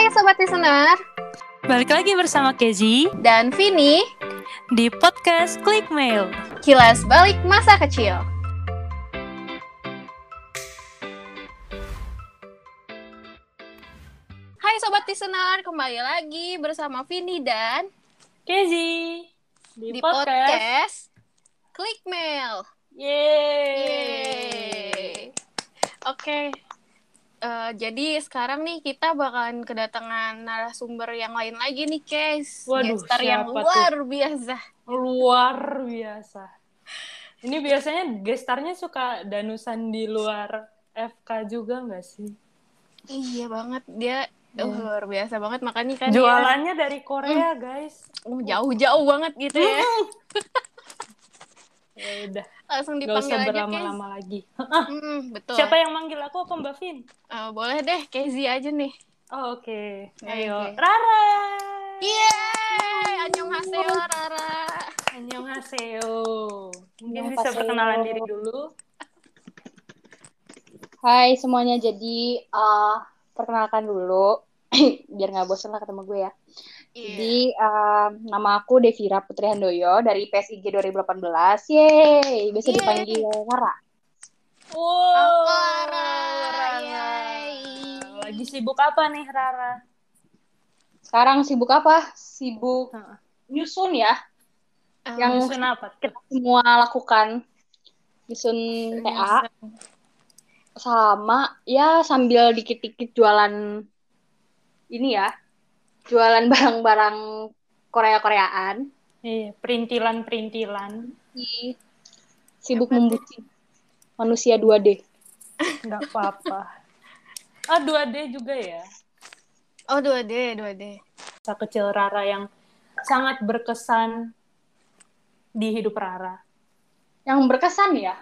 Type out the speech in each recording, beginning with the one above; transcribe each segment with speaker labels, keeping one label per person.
Speaker 1: Hai Sobat Listener
Speaker 2: Balik lagi bersama Kezi
Speaker 1: dan Vini
Speaker 2: di podcast Klik Mail.
Speaker 1: Kilas Balik Masa Kecil Hai Sobat Listener, kembali lagi bersama Vini dan
Speaker 2: Kezi di,
Speaker 1: di podcast Klik Mail
Speaker 2: Yeay.
Speaker 1: Yeay. Oke, Eh, jadi sekarang nih kita bakalan kedatangan narasumber yang lain lagi nih, guys.
Speaker 2: Waduh,
Speaker 1: Gestar yang luar biasa.
Speaker 2: Luar biasa. Ini biasanya gestarnya suka danusan di luar FK juga nggak sih?
Speaker 1: Iya banget, dia
Speaker 2: Iya.
Speaker 1: uh, luar biasa banget. Makanya kan dia
Speaker 2: Jualannya dari Korea, guys.
Speaker 1: uh, jauh-jauh banget gitu ya.
Speaker 2: Ya udah,
Speaker 1: Langsung dipanggil
Speaker 2: usah
Speaker 1: aja, guys.
Speaker 2: berlama-lama lagi.
Speaker 1: Hmm, betul.
Speaker 2: Siapa yang manggil aku apa Mbak Vin?
Speaker 1: Eh, boleh deh, Kezi aja nih.
Speaker 2: Oh, Oke,
Speaker 1: Oke.
Speaker 2: ayo. Rara.
Speaker 1: Yeay, annyeonghaseyo Rara.
Speaker 2: Annyeonghaseyo. Mungkin bisa perkenalan diri dulu.
Speaker 3: Hai semuanya, jadi eh, perkenalkan dulu, biar nggak bosan lah ketemu gue ya.
Speaker 1: Iya.
Speaker 3: Jadi eh, nama aku Devira Putri Handoyo dari PSIG 2018. Yeay, bisa
Speaker 1: Yeay.
Speaker 3: dipanggil Rara.
Speaker 2: Wow,
Speaker 1: Aku Rara.
Speaker 2: Rara. Lagi sibuk apa nih Rara?
Speaker 3: Sekarang sibuk apa? Sibuk
Speaker 2: Heeh.
Speaker 3: nyusun ya,
Speaker 1: Eh,
Speaker 3: yang
Speaker 2: Nyusun apa?
Speaker 3: kita semua lakukan. Nyusun TA sama ya sambil dikit-dikit jualan ini ya, jualan barang-barang Korea-Koreaan.
Speaker 2: Iya, perintilan-perintilan.
Speaker 3: Di- sibuk
Speaker 1: Hebat
Speaker 3: membuci manusia 2D.
Speaker 2: Nggak apa-apa. Ah, 2D juga ya.
Speaker 1: Oh, 2D, 2D.
Speaker 2: Masa kecil Rara yang sangat berkesan di hidup Rara.
Speaker 3: Yang berkesan ya.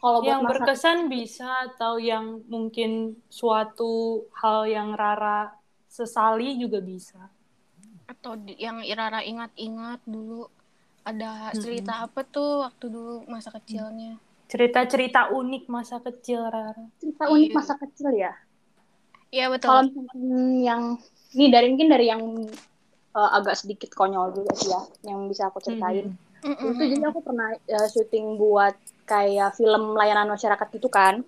Speaker 3: Kalau buat
Speaker 2: yang
Speaker 3: masa
Speaker 2: berkesan bisa atau yang mungkin suatu hal yang Rara sesali juga bisa.
Speaker 1: atau di- yang Irara ingat-ingat dulu ada cerita apa tuh waktu dulu masa kecilnya
Speaker 2: Cerita-cerita unik masa kecil Rara.
Speaker 3: cerita unik
Speaker 1: Iya.
Speaker 3: masa kecil ya.
Speaker 1: iya
Speaker 3: Kalau
Speaker 1: betul
Speaker 3: misalkan yang ini dari mungkin dari yang eh, agak sedikit konyol juga sih ya, yang bisa aku ceritain.
Speaker 2: Hmm.
Speaker 1: Mm-mm.
Speaker 3: Itu jadi aku pernah eh, syuting buat kayak film layanan masyarakat itu kan.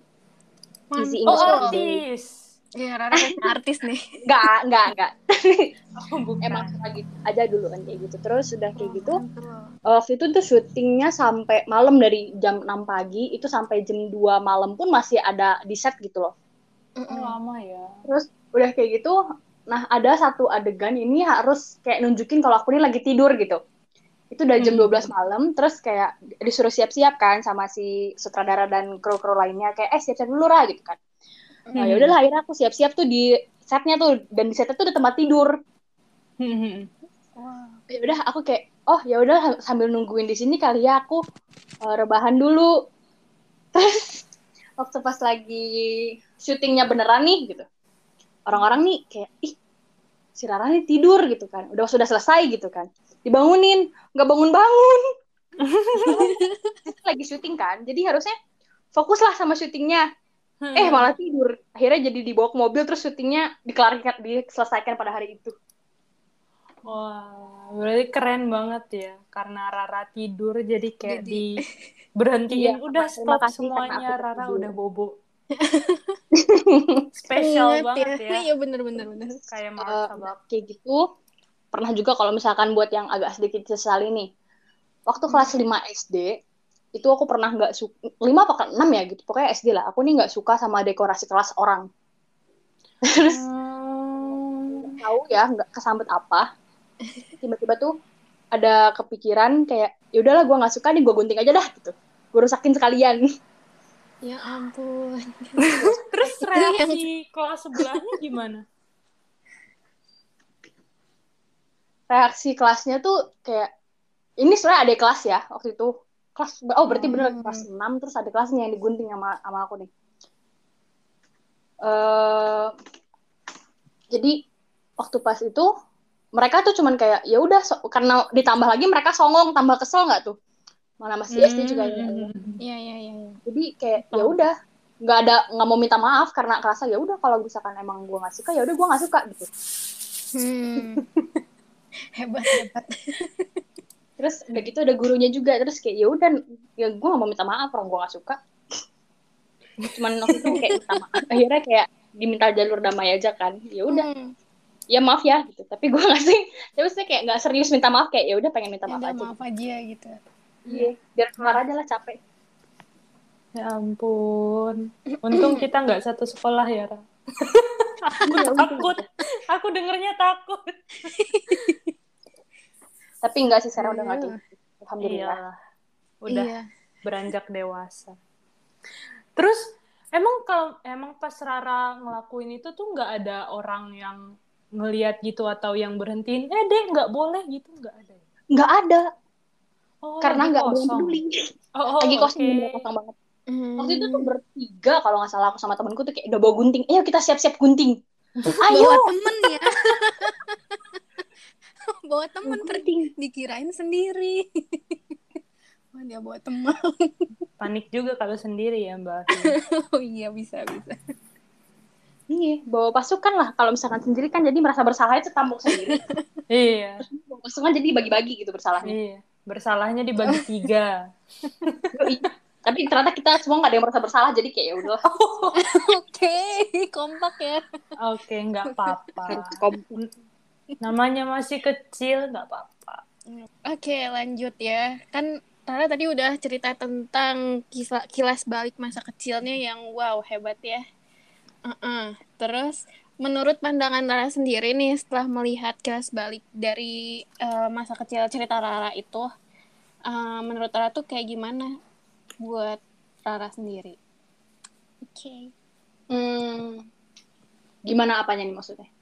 Speaker 3: Easy
Speaker 1: Mantap.
Speaker 2: Oh, artis.
Speaker 1: Iya, Rara kan artis nih.
Speaker 3: Enggak, enggak, enggak.
Speaker 2: Oh, bukan.
Speaker 3: Emang suka gitu aja dulu kan kayak gitu. Terus udah kayak gitu,
Speaker 1: Mantap.
Speaker 3: waktu itu tuh syutingnya sampai malam dari jam 6 pagi itu sampai jam 2 malam pun masih ada di set gitu loh.
Speaker 2: Oh, lama ya.
Speaker 3: Terus udah kayak gitu, nah ada satu adegan ini harus kayak nunjukin kalau aku ini lagi tidur gitu. Itu udah jam
Speaker 2: Hmm.
Speaker 3: 12 malam, terus kayak disuruh siap-siap kan sama si sutradara dan kru-kru lainnya kayak eh siap-siap dulu lah gitu kan. Nah,
Speaker 2: Hmm.
Speaker 3: ya udahlah akhirnya aku siap-siap tuh di setnya tuh dan di setnya tuh ada tempat tidur.
Speaker 2: Hmm.
Speaker 3: Ya udah aku kayak oh ya udah sambil nungguin di sini kali ya aku eh, rebahan dulu. Terus waktu pas lagi syutingnya beneran nih gitu. Orang-orang nih kayak ih si Rara nih tidur gitu kan. Udah sudah selesai gitu kan. Dibangunin, nggak bangun-bangun. lagi syuting kan. Jadi harusnya fokuslah sama syutingnya.
Speaker 2: Hmm.
Speaker 3: Eh malah tidur. Akhirnya jadi dibawa ke mobil terus syutingnya dikelarikan diselesaikan pada hari itu.
Speaker 2: Wah, berarti keren banget ya. Karena Rara tidur jadi kayak
Speaker 1: Jadi-
Speaker 2: di berhentiin.
Speaker 3: Iya,
Speaker 2: udah
Speaker 3: terima
Speaker 2: stop
Speaker 3: kasih
Speaker 2: semuanya, Rara
Speaker 3: tidur.
Speaker 2: udah bobo. Spesial banget ya.
Speaker 1: Iya bener bener bener.
Speaker 2: Kayak
Speaker 3: Eh,
Speaker 2: martabak.
Speaker 3: kayak gitu pernah juga kalau misalkan buat yang agak sedikit sesali nih waktu kelas 5 SD itu aku pernah nggak suka 5 apa 6 ya gitu. Pokoknya SD lah. Aku nih nggak suka sama dekorasi kelas orang. Terus
Speaker 2: Hmm.
Speaker 3: tahu ya nggak kesambet apa. Tiba-tiba tuh ada kepikiran kayak ya udahlah gue nggak suka nih gue gunting aja dah gitu. Gue rusakin sekalian.
Speaker 1: Ya ampun.
Speaker 2: Terus reaksi kelas sebelahnya gimana?
Speaker 3: reaksi kelasnya tuh kayak ini sebenarnya ada kelas ya waktu itu kelas oh berarti bener
Speaker 1: Hmm.
Speaker 3: kelas 6 terus ada kelasnya yang digunting sama sama aku nih eh jadi waktu pas itu mereka tuh cuman kayak ya udah so- karena ditambah lagi mereka songong tambah kesel nggak tuh mana masih SD juga ya
Speaker 2: Hmm.
Speaker 1: Iya iya iya. iya.
Speaker 3: jadi kayak ya udah nggak ada nggak mau minta maaf karena kerasa ya udah kalau misalkan emang gue nggak suka ya udah gue nggak suka gitu
Speaker 1: Hmm. hebat hebat.
Speaker 3: Terus udah gitu ada gurunya juga terus kayak ya udah ya gue gak mau minta maaf orang gue gak suka cuman waktu itu kayak minta maaf akhirnya kayak diminta jalur damai aja kan ya udah
Speaker 1: Hmm.
Speaker 3: ya maaf ya gitu tapi gue nggak sih terus saya kayak nggak serius minta maaf kayak ya udah pengen minta
Speaker 1: Ya
Speaker 3: maaf
Speaker 1: udah,
Speaker 3: aja
Speaker 1: maaf aja gitu.
Speaker 3: iya biar kelar aja lah capek
Speaker 2: Ya ampun. Untung kita nggak satu sekolah ya, Ra. aku
Speaker 3: Iya,
Speaker 2: takut. Aku dengernya takut.
Speaker 3: tapi enggak sih Sarah udah nggak
Speaker 1: Iya.
Speaker 3: kayak gitu alhamdulillah
Speaker 2: Iyalah. Udah
Speaker 1: Iya.
Speaker 2: beranjak dewasa. Terus emang kalau emang pas Rara ngelakuin itu tuh nggak ada orang yang ngeliat gitu atau yang berhentiin, eh deh nggak boleh gitu nggak ada. ya?
Speaker 3: nggak ada
Speaker 2: Oh,
Speaker 3: karena nggak peduli
Speaker 2: Oh, oh,
Speaker 3: lagi kosong bener kosong banget
Speaker 1: Hmm.
Speaker 3: waktu itu tuh bertiga kalau nggak salah aku sama temenku tuh kayak udah bawa gunting ayo kita siap-siap gunting ayo
Speaker 1: temen ya. bawa temen ter
Speaker 3: gunting
Speaker 1: dikirain sendiri. Wah, dia bawa teman.
Speaker 2: Panik juga kalau sendiri ya Mbak.
Speaker 1: Oh iya bisa bisa.
Speaker 3: iya bawa pasukan lah kalau misalkan sendiri kan jadi merasa bersalah itu tampuk sendiri
Speaker 2: iya,
Speaker 3: bawa pasukan jadi bagi-bagi gitu bersalahnya
Speaker 2: iya. Bersalahnya dibagi tiga.
Speaker 3: tapi ternyata kita semua nggak ada yang merasa bersalah jadi kayak ya udah
Speaker 1: Oke, kompak ya.
Speaker 2: Oke, nggak apa-apa. Namanya masih kecil, nggak apa-apa.
Speaker 1: Oke, lanjut ya. Kan Tara tadi udah cerita tentang kisah, kilas balik masa kecilnya yang wow, hebat ya. Uh-uh. Terus, menurut pandangan Tara sendiri nih, setelah melihat kilas balik dari eh, masa kecil cerita Rara itu, eh, menurut Tara tuh kayak gimana buat Rara sendiri? Oke.
Speaker 3: Hmm, gimana apanya nih maksudnya?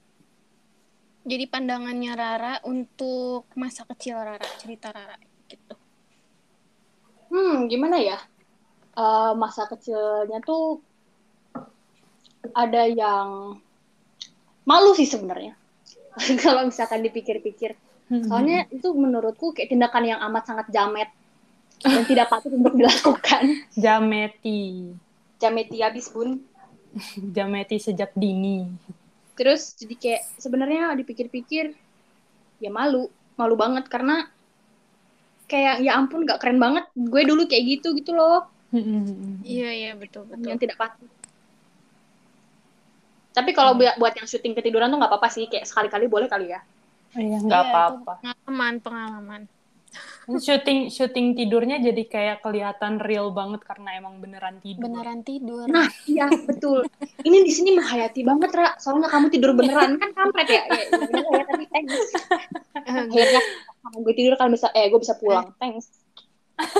Speaker 1: Jadi pandangannya Rara untuk masa kecil Rara, cerita Rara gitu.
Speaker 3: Hmm, gimana ya? Eh, masa kecilnya tuh ada yang malu sih sebenarnya. Kalau misalkan dipikir-pikir. Soalnya itu menurutku kayak tindakan yang amat sangat jamet dan tidak patut untuk dilakukan.
Speaker 2: Jameti.
Speaker 3: Jameti habis bun.
Speaker 2: Jameti sejak dini.
Speaker 3: Terus jadi kayak sebenarnya dipikir-pikir ya malu, malu banget karena kayak ya ampun gak keren banget gue dulu kayak gitu gitu loh
Speaker 1: Iya, iya, betul, betul.
Speaker 3: yang tidak patut. Tapi kalau buat buat yang syuting ketiduran tuh nggak apa-apa sih, kayak sekali-kali boleh kali ya.
Speaker 2: Iya, nggak
Speaker 1: Iya, itu
Speaker 2: apa-apa.
Speaker 1: Pengalaman, pengalaman.
Speaker 2: Syuting syuting tidurnya jadi kayak kelihatan real banget karena emang beneran tidur.
Speaker 1: Beneran tidur.
Speaker 3: Nah, iya betul. Ini di sini menghayati banget, Ra. Soalnya kamu tidur beneran kan kampret ya. Ya, ya, bener ya tapi thanks.
Speaker 1: Eh,
Speaker 3: Akhirnya kalau gue tidur kan bisa eh gue bisa pulang. Thanks.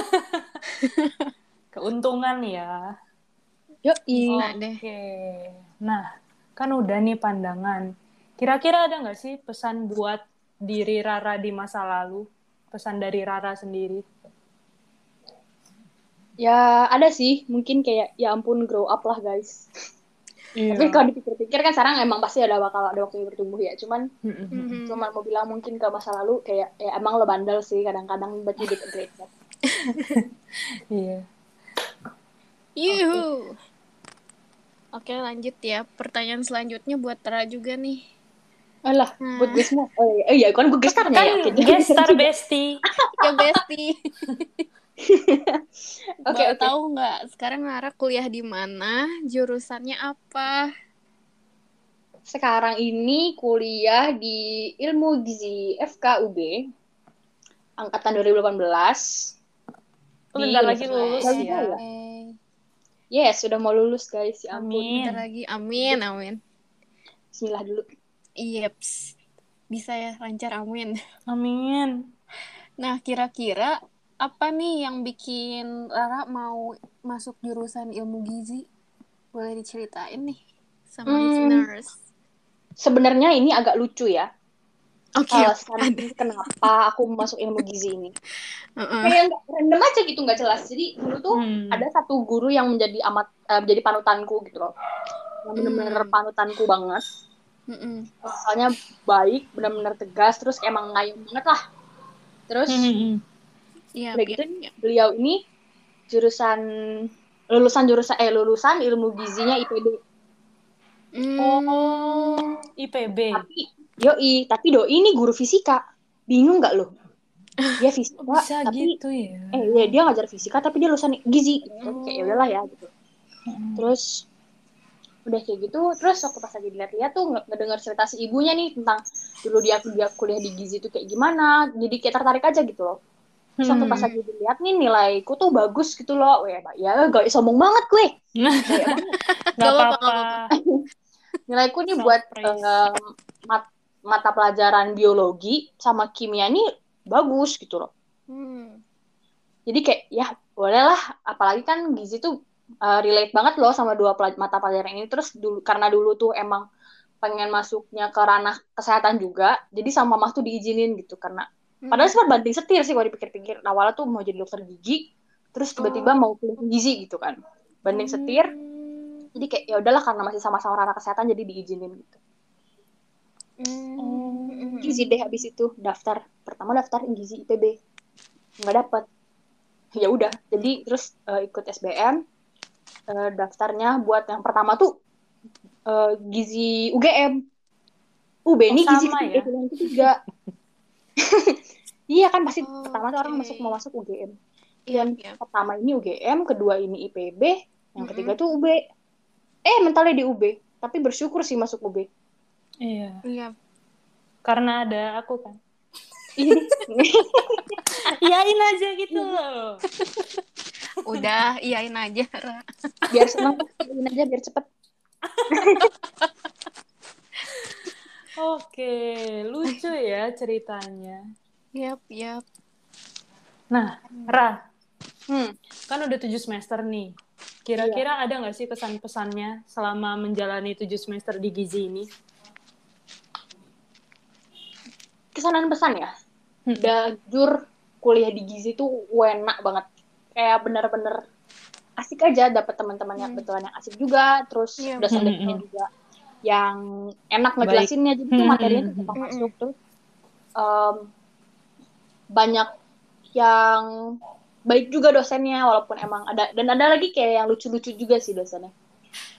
Speaker 2: Keuntungan ya.
Speaker 3: Yuk,
Speaker 1: Gila deh.
Speaker 2: Oke. Nah, kan udah nih pandangan. Kira-kira ada nggak sih pesan buat diri Rara di masa lalu? Pesan dari Rara sendiri.
Speaker 3: ya ada sih. Mungkin kayak ya ampun grow up lah guys.
Speaker 2: Iya.
Speaker 3: Tapi kalau dipikir-pikir kan sekarang emang pasti ada bakal ada waktu bertumbuh ya. Cuman
Speaker 2: Mm-mm.
Speaker 1: Mhm.
Speaker 3: cuma mau bilang mungkin ke masa lalu kayak ya emang lo bandel sih kadang-kadang but you did a great job.
Speaker 2: Iya.
Speaker 1: Yuhu. Oke, lanjut ya. Pertanyaan selanjutnya buat Tara juga nih.
Speaker 3: Alah,
Speaker 1: Nah.
Speaker 3: buat gue semua. Oh iya, oh, iya kan gue gestarnya
Speaker 2: Kan
Speaker 3: ya.
Speaker 2: Gestar bestie.
Speaker 1: Ya, Besti.
Speaker 3: Oke,
Speaker 1: Boleh
Speaker 3: oke.
Speaker 1: tahu nggak sekarang Rara kuliah di mana? Jurusannya apa?
Speaker 3: Sekarang ini kuliah di Ilmu Gizi FKUB angkatan 2018.
Speaker 2: Oh,
Speaker 3: Di
Speaker 2: bentar lagi lulus ya.
Speaker 1: Eh,
Speaker 3: Yes, sudah mau lulus guys. Ya ampun.
Speaker 2: Amin.
Speaker 1: bentar lagi. Amin, amin.
Speaker 3: Bismillah dulu.
Speaker 1: Yeps. Bisa ya, lancar amin.
Speaker 2: Amin.
Speaker 1: Nah, kira-kira apa nih yang bikin Rara mau masuk jurusan ilmu gizi? Boleh diceritain nih sama
Speaker 3: Hmm.
Speaker 1: listeners.
Speaker 3: Sebenarnya ini agak lucu ya.
Speaker 1: Oke.
Speaker 3: Alasan kenapa aku masuk ilmu gizi ini. Kayak nggak random aja gitu nggak jelas. Jadi dulu tuh
Speaker 2: Hmm.
Speaker 3: ada satu guru yang menjadi amat eh, menjadi panutanku gitu loh. Yang bener-bener
Speaker 1: Hmm.
Speaker 3: panutanku banget.
Speaker 1: Mm-mm.
Speaker 3: Soalnya baik, benar-benar tegas, terus emang ngayun banget lah. Terus
Speaker 2: Mm-mm.
Speaker 1: Iya,
Speaker 3: udah
Speaker 1: iya,
Speaker 3: gitu
Speaker 1: iya.
Speaker 3: beliau ini jurusan lulusan jurusan eh lulusan ilmu gizinya IPB.
Speaker 1: Hmm.
Speaker 2: Oh, IPB.
Speaker 3: Tapi yoi, tapi doi ini guru fisika. Bingung nggak lo? Dia fisika,
Speaker 2: Bisa
Speaker 3: tapi
Speaker 2: gitu ya.
Speaker 3: eh iya, dia ngajar fisika tapi dia lulusan gizi. Gitu. Kayak ya udahlah ya gitu.
Speaker 2: Mm.
Speaker 3: Terus udah kayak gitu, terus waktu pas lagi dilihat-lihat tuh nge- ngedenger cerita si ibunya nih tentang dulu dia dia kuliah di gizi tuh kayak gimana. Jadi kayak tertarik aja gitu loh. Terus waktu pas
Speaker 2: Hmm.
Speaker 3: lagi dilihat nih nilaiku tuh bagus gitu loh. Weh, ya gak sombong banget gue.
Speaker 2: Nggak
Speaker 1: Gak apa-apa,
Speaker 3: nilaiku nih buat eh, mat- mata pelajaran biologi sama kimia nih bagus gitu loh.
Speaker 1: Hmm.
Speaker 3: Jadi kayak ya boleh lah, apalagi kan gizi tuh eh, relate banget loh sama dua pelaj- mata pelajaran ini. Terus dulu karena dulu tuh emang pengen masuknya ke ranah kesehatan juga, jadi sama mama tuh diizinin gitu karena padahal
Speaker 1: Hmm.
Speaker 3: sempat banting setir sih kalau dipikir-pikir. Awalnya tuh mau jadi dokter gigi, terus tiba-tiba mau kuliah gizi gitu kan. Banding setir, jadi kayak ya udahlah karena masih sama-sama ranah kesehatan jadi diizinin gitu.
Speaker 1: Hmm.
Speaker 3: gizi deh habis itu daftar pertama daftar gizi IPB nggak dapet ya udah jadi terus eh, ikut SBM eh, daftarnya buat yang pertama tuh eh, gizi UGM UB ini
Speaker 2: Oh,
Speaker 3: gizi
Speaker 2: ya?
Speaker 3: yang ketiga iya kan pasti
Speaker 1: Oh,
Speaker 3: pertama tuh orang masuk mau masuk UGM
Speaker 1: Iya,
Speaker 3: yang
Speaker 1: iya.
Speaker 3: pertama ini UGM kedua ini IPB yang
Speaker 1: Mm-mm.
Speaker 3: ketiga tuh UB eh mentalnya di UB tapi bersyukur sih masuk UB
Speaker 2: Iya.
Speaker 1: Iya.
Speaker 2: Karena ada aku kan.
Speaker 3: Iya.
Speaker 2: Iyain aja gitu loh.
Speaker 1: Udah, iyain aja. Ra.
Speaker 3: biar senang ini aja biar cepet
Speaker 2: Oke, lucu ya ceritanya.
Speaker 1: Yap, yap.
Speaker 2: Nah, Ra,
Speaker 3: hmm.
Speaker 2: kan udah tujuh semester nih. Kira-kira ada nggak sih pesan-pesannya selama menjalani tujuh semester di Gizi ini?
Speaker 3: kesan dan pesan ya
Speaker 2: Hmm.
Speaker 3: jujur kuliah di gizi tuh enak banget kayak bener-bener asik aja dapet teman-teman yang
Speaker 1: Hmm.
Speaker 3: betulan yang asik juga terus
Speaker 1: Iya.
Speaker 3: dosen-dosen
Speaker 2: Hmm.
Speaker 3: juga yang enak ngejelasinnya jadi tuh
Speaker 2: Hmm.
Speaker 3: materinya tuh gampang
Speaker 1: Hmm.
Speaker 3: masuk terus em, banyak yang baik juga dosennya walaupun emang ada dan ada lagi kayak yang lucu-lucu juga sih dosennya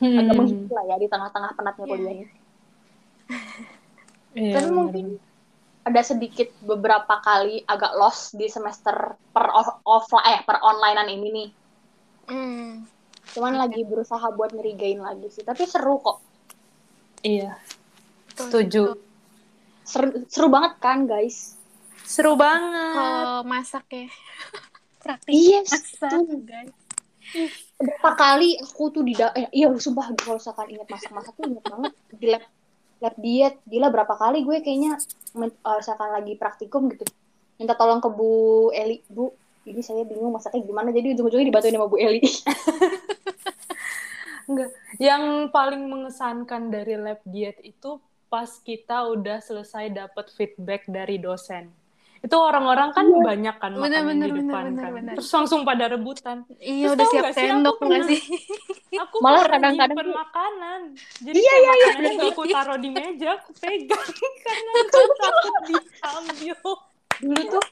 Speaker 3: agak
Speaker 2: Hmm.
Speaker 3: menghibur lah ya di tengah-tengah penatnya
Speaker 1: Iya,
Speaker 3: kuliah ini
Speaker 2: Iya,
Speaker 3: Tapi mungkin ada sedikit beberapa kali agak lost di semester per offline eh per onlinean ini nih.
Speaker 1: Hmm.
Speaker 3: Cuman lagi berusaha buat ngerigain lagi sih. Tapi seru kok.
Speaker 2: Iya, setuju.
Speaker 3: Seru, seru banget kan, guys?
Speaker 2: Seru banget.
Speaker 1: Kalau masak ya. Praktis
Speaker 3: Yes,
Speaker 1: masak,
Speaker 3: tuh.
Speaker 1: guys.
Speaker 3: Berapa kali aku tuh di eh, iya sumpah kalau misalkan ingat masak-masak tuh ingat banget di lab lab diet. Gila berapa kali gue kayaknya men- eh, misalkan lagi praktikum gitu. Minta tolong ke Bu Eli, Bu, ini saya bingung masaknya gimana. Jadi ujung-ujungnya dibantuin sama Bu Eli.
Speaker 2: Enggak. Yang paling mengesankan dari lab diet itu pas kita udah selesai dapat feedback dari dosen. Itu orang-orang kan banyak kan
Speaker 1: Bener, bener,
Speaker 2: di depan
Speaker 1: bener,
Speaker 2: kan.
Speaker 1: bener.
Speaker 2: Terus langsung pada rebutan.
Speaker 1: Iya,
Speaker 2: Terus
Speaker 1: udah siap
Speaker 2: sih,
Speaker 1: sendok
Speaker 2: aku
Speaker 1: nggak
Speaker 2: pernah-
Speaker 1: sih?
Speaker 2: Aku
Speaker 3: Malah kadang-kadang
Speaker 2: nyimpen makanan. Jadi
Speaker 3: Iya, iya, iya.
Speaker 2: aku taruh di meja, aku pegang karena aku takut diambil.
Speaker 3: Dulu tuh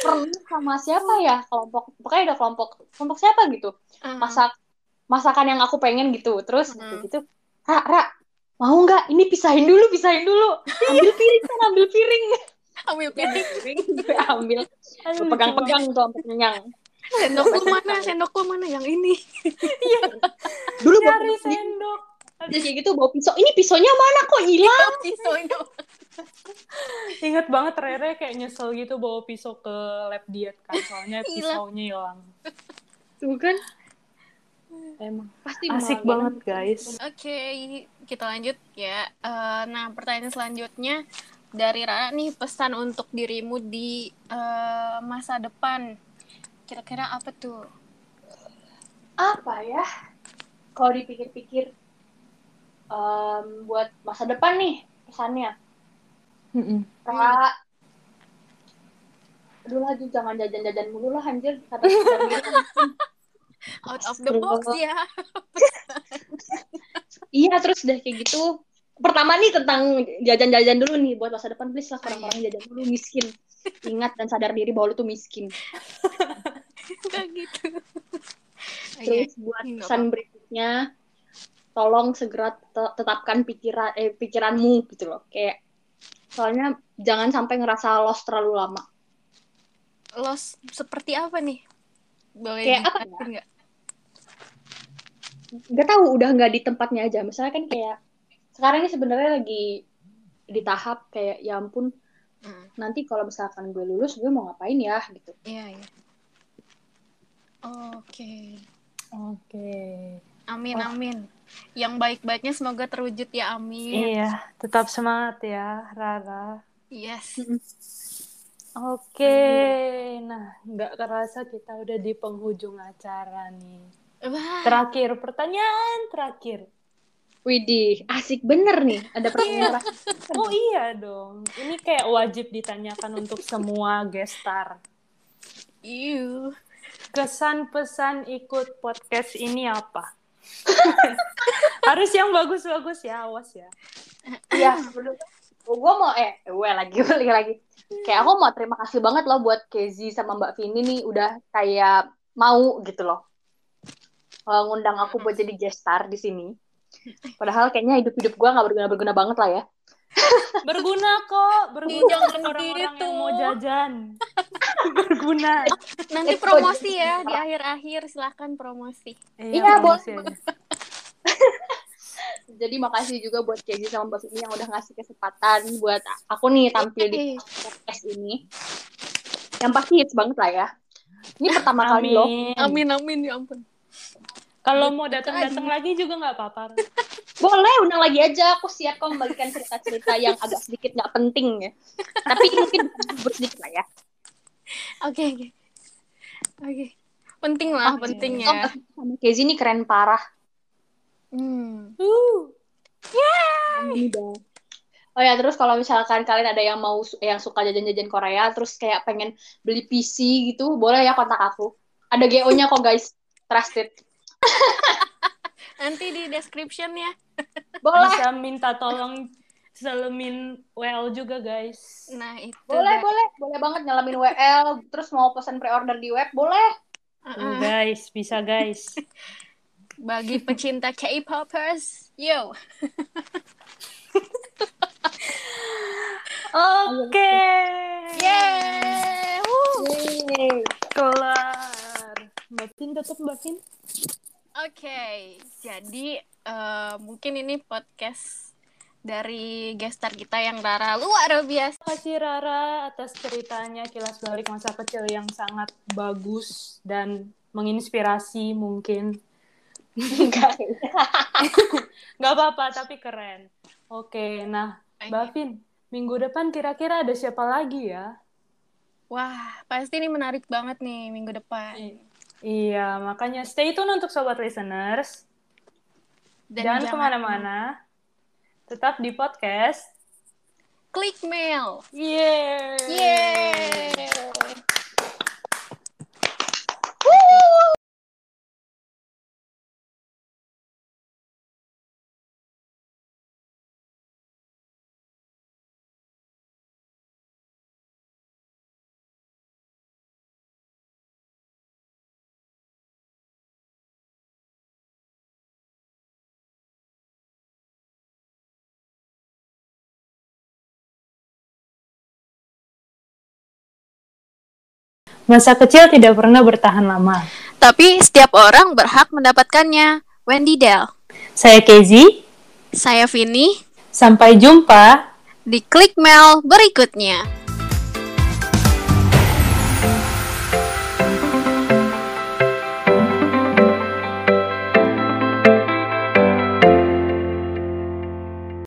Speaker 3: pernah sama siapa ya kelompok pokoknya ada kelompok kelompok siapa gitu
Speaker 1: Ah.
Speaker 3: masak masakan yang aku pengen gitu terus
Speaker 1: Hmm.
Speaker 3: gitu ra ra mau nggak ini pisahin dulu pisahin dulu ambil piring kan ambil piring
Speaker 1: ambil piring.
Speaker 3: ambil pegang-pegang tuh sampai kenyang
Speaker 1: Sendokku mana? Sendokku mana? Yang ini.
Speaker 3: dulu bawa
Speaker 2: Nyari
Speaker 3: pisau
Speaker 2: sendok.
Speaker 3: Terus kayak gitu bawa pisau ini pisaunya mana kok hilang
Speaker 1: Pisau itu.
Speaker 2: Ingat banget Rere kayak nyesel gitu bawa pisau ke lab diet kan soalnya pisaunya hilang.
Speaker 3: tuh kan
Speaker 2: Emang
Speaker 3: pasti
Speaker 2: asik banget guys.
Speaker 1: Oke, kita lanjut ya. Eh, nah, pertanyaan selanjutnya dari Rara nih pesan untuk dirimu di eh, masa depan. Kira-kira apa tuh?
Speaker 3: apa ya kalau dipikir-pikir em, buat masa depan nih pesannya
Speaker 2: Mm-mm.
Speaker 3: Ra, Aduh Ju, jangan jajan-jajan mulu lah, anjir. Kata.
Speaker 1: Out of the box ya.
Speaker 3: Iya, terus udah kayak gitu. Pertama nih tentang jajan-jajan dulu nih. Buat masa depan, please lah. Orang-orang jajan dulu miskin. Ingat dan sadar diri bahwa lu tuh miskin.
Speaker 1: Kayak gitu. Iya.
Speaker 3: Terus buat
Speaker 1: Nggak
Speaker 3: pesan
Speaker 1: apa-apa.
Speaker 3: berikutnya, tolong segera te- tetapkan pikiran eh, pikiranmu gitu loh. Kayak soalnya jangan sampai ngerasa lost terlalu lama.
Speaker 1: Lost seperti apa nih? Boleh
Speaker 3: Kayak apa
Speaker 1: dijelasin nggak?
Speaker 3: Gak tahu udah nggak di tempatnya aja. Misalnya kan kayak sekarang ini sebenarnya lagi di tahap kayak ya ampun
Speaker 1: Hmm,
Speaker 3: nanti kalau misalkan gue lulus gue mau ngapain ya gitu.
Speaker 1: Iya, iya. Oke.
Speaker 2: Oke.
Speaker 1: Amin,
Speaker 2: Wah.
Speaker 1: amin. Yang baik-baiknya semoga terwujud ya, amin.
Speaker 2: Iya, tetap semangat ya, Rara.
Speaker 1: Yes.
Speaker 2: Oke, nah nggak kerasa kita udah di penghujung acara nih.
Speaker 1: Wah,
Speaker 2: Terakhir, pertanyaan terakhir.
Speaker 3: Widih, asik bener nih ada pertanyaan.
Speaker 2: Oh iya dong, ini kayak wajib ditanyakan untuk semua guest star.
Speaker 1: Iu.
Speaker 2: Kesan pesan ikut podcast ini apa? Harus yang bagus-bagus ya, awas ya.
Speaker 3: Iya, sebenarnya gue mau eh gue lagi gue lagi kayak aku mau terima kasih banget loh buat Kezi sama Mbak Vini nih udah kayak mau gitu loh Eh, ngundang aku buat jadi guest di sini. Padahal kayaknya hidup-hidup gue nggak berguna-berguna banget lah ya.
Speaker 2: Berguna kok, berguna
Speaker 1: Jangan
Speaker 2: untuk orang-orang
Speaker 1: gitu.
Speaker 2: yang mau jajan. Berguna.
Speaker 1: Nanti promosi ya di akhir-akhir silahkan promosi.
Speaker 3: Iya,
Speaker 2: promosi
Speaker 3: boleh. Jadi makasih juga buat Kezi sama Mbak Vini yang udah ngasih kesempatan buat aku nih tampil di podcast ini. Yang pasti hits banget lah ya. Ini pertama kali loh.
Speaker 2: Amin.
Speaker 1: Amin, amin, ya ampun.
Speaker 2: Kalau mau datang-datang lagi juga nggak apa-apa.
Speaker 3: Boleh, undang lagi aja. Aku siap kok membagikan cerita-cerita yang agak sedikit nggak penting ya. Tapi mungkin sedikit lah ya.
Speaker 1: Oke, oke. Oke. Penting lah,
Speaker 2: Oke.
Speaker 1: penting
Speaker 3: Oh,
Speaker 1: ya.
Speaker 3: sama Kezi ini keren parah.
Speaker 1: Hmm.
Speaker 2: Uh.
Speaker 3: Oh ya, terus kalau misalkan kalian ada yang mau yang suka jajan-jajan Korea, terus kayak pengen beli PC gitu, boleh ya kontak aku. Ada GO-nya kok guys, trusted.
Speaker 1: Nanti di description ya.
Speaker 3: Boleh,
Speaker 2: Bisa minta tolong selemin WL juga guys.
Speaker 1: Nah, itu.
Speaker 3: boleh,
Speaker 1: guys.
Speaker 3: boleh, boleh banget nyalamin WL, terus mau pesan pre-order di web, boleh.
Speaker 2: Tuh,
Speaker 1: Uh-uh.
Speaker 2: guys, bisa guys.
Speaker 1: Bagi pecinta K-popers, yo.
Speaker 2: Oke.
Speaker 1: Yeay. Woo.
Speaker 3: Yeay.
Speaker 2: Kelar. Mbak Tin tetap Mbak Tin.
Speaker 1: Oke, jadi eh, mungkin ini podcast dari gestar kita yang Rara luar biasa.
Speaker 2: Terima kasih Rara atas ceritanya kilas balik masa kecil yang sangat bagus dan menginspirasi mungkin.
Speaker 3: Enggak.
Speaker 2: Nggak apa-apa, tapi keren. Oke, nah Mbak Vin, minggu depan kira-kira ada siapa lagi ya?
Speaker 1: Wah, pasti ini menarik banget nih minggu depan.
Speaker 2: Iya, makanya stay tune untuk sobat listeners.
Speaker 1: Dan
Speaker 2: jangan ke mana-mana. Tetap di podcast.
Speaker 1: Klik mail.
Speaker 2: Yeay!
Speaker 1: Yeay.
Speaker 2: Masa kecil tidak pernah bertahan lama.
Speaker 1: Tapi setiap orang berhak mendapatkannya. Wendy Del.
Speaker 2: Saya Kezi,
Speaker 1: Saya Vini
Speaker 2: sampai jumpa
Speaker 1: di Klik Mail berikutnya.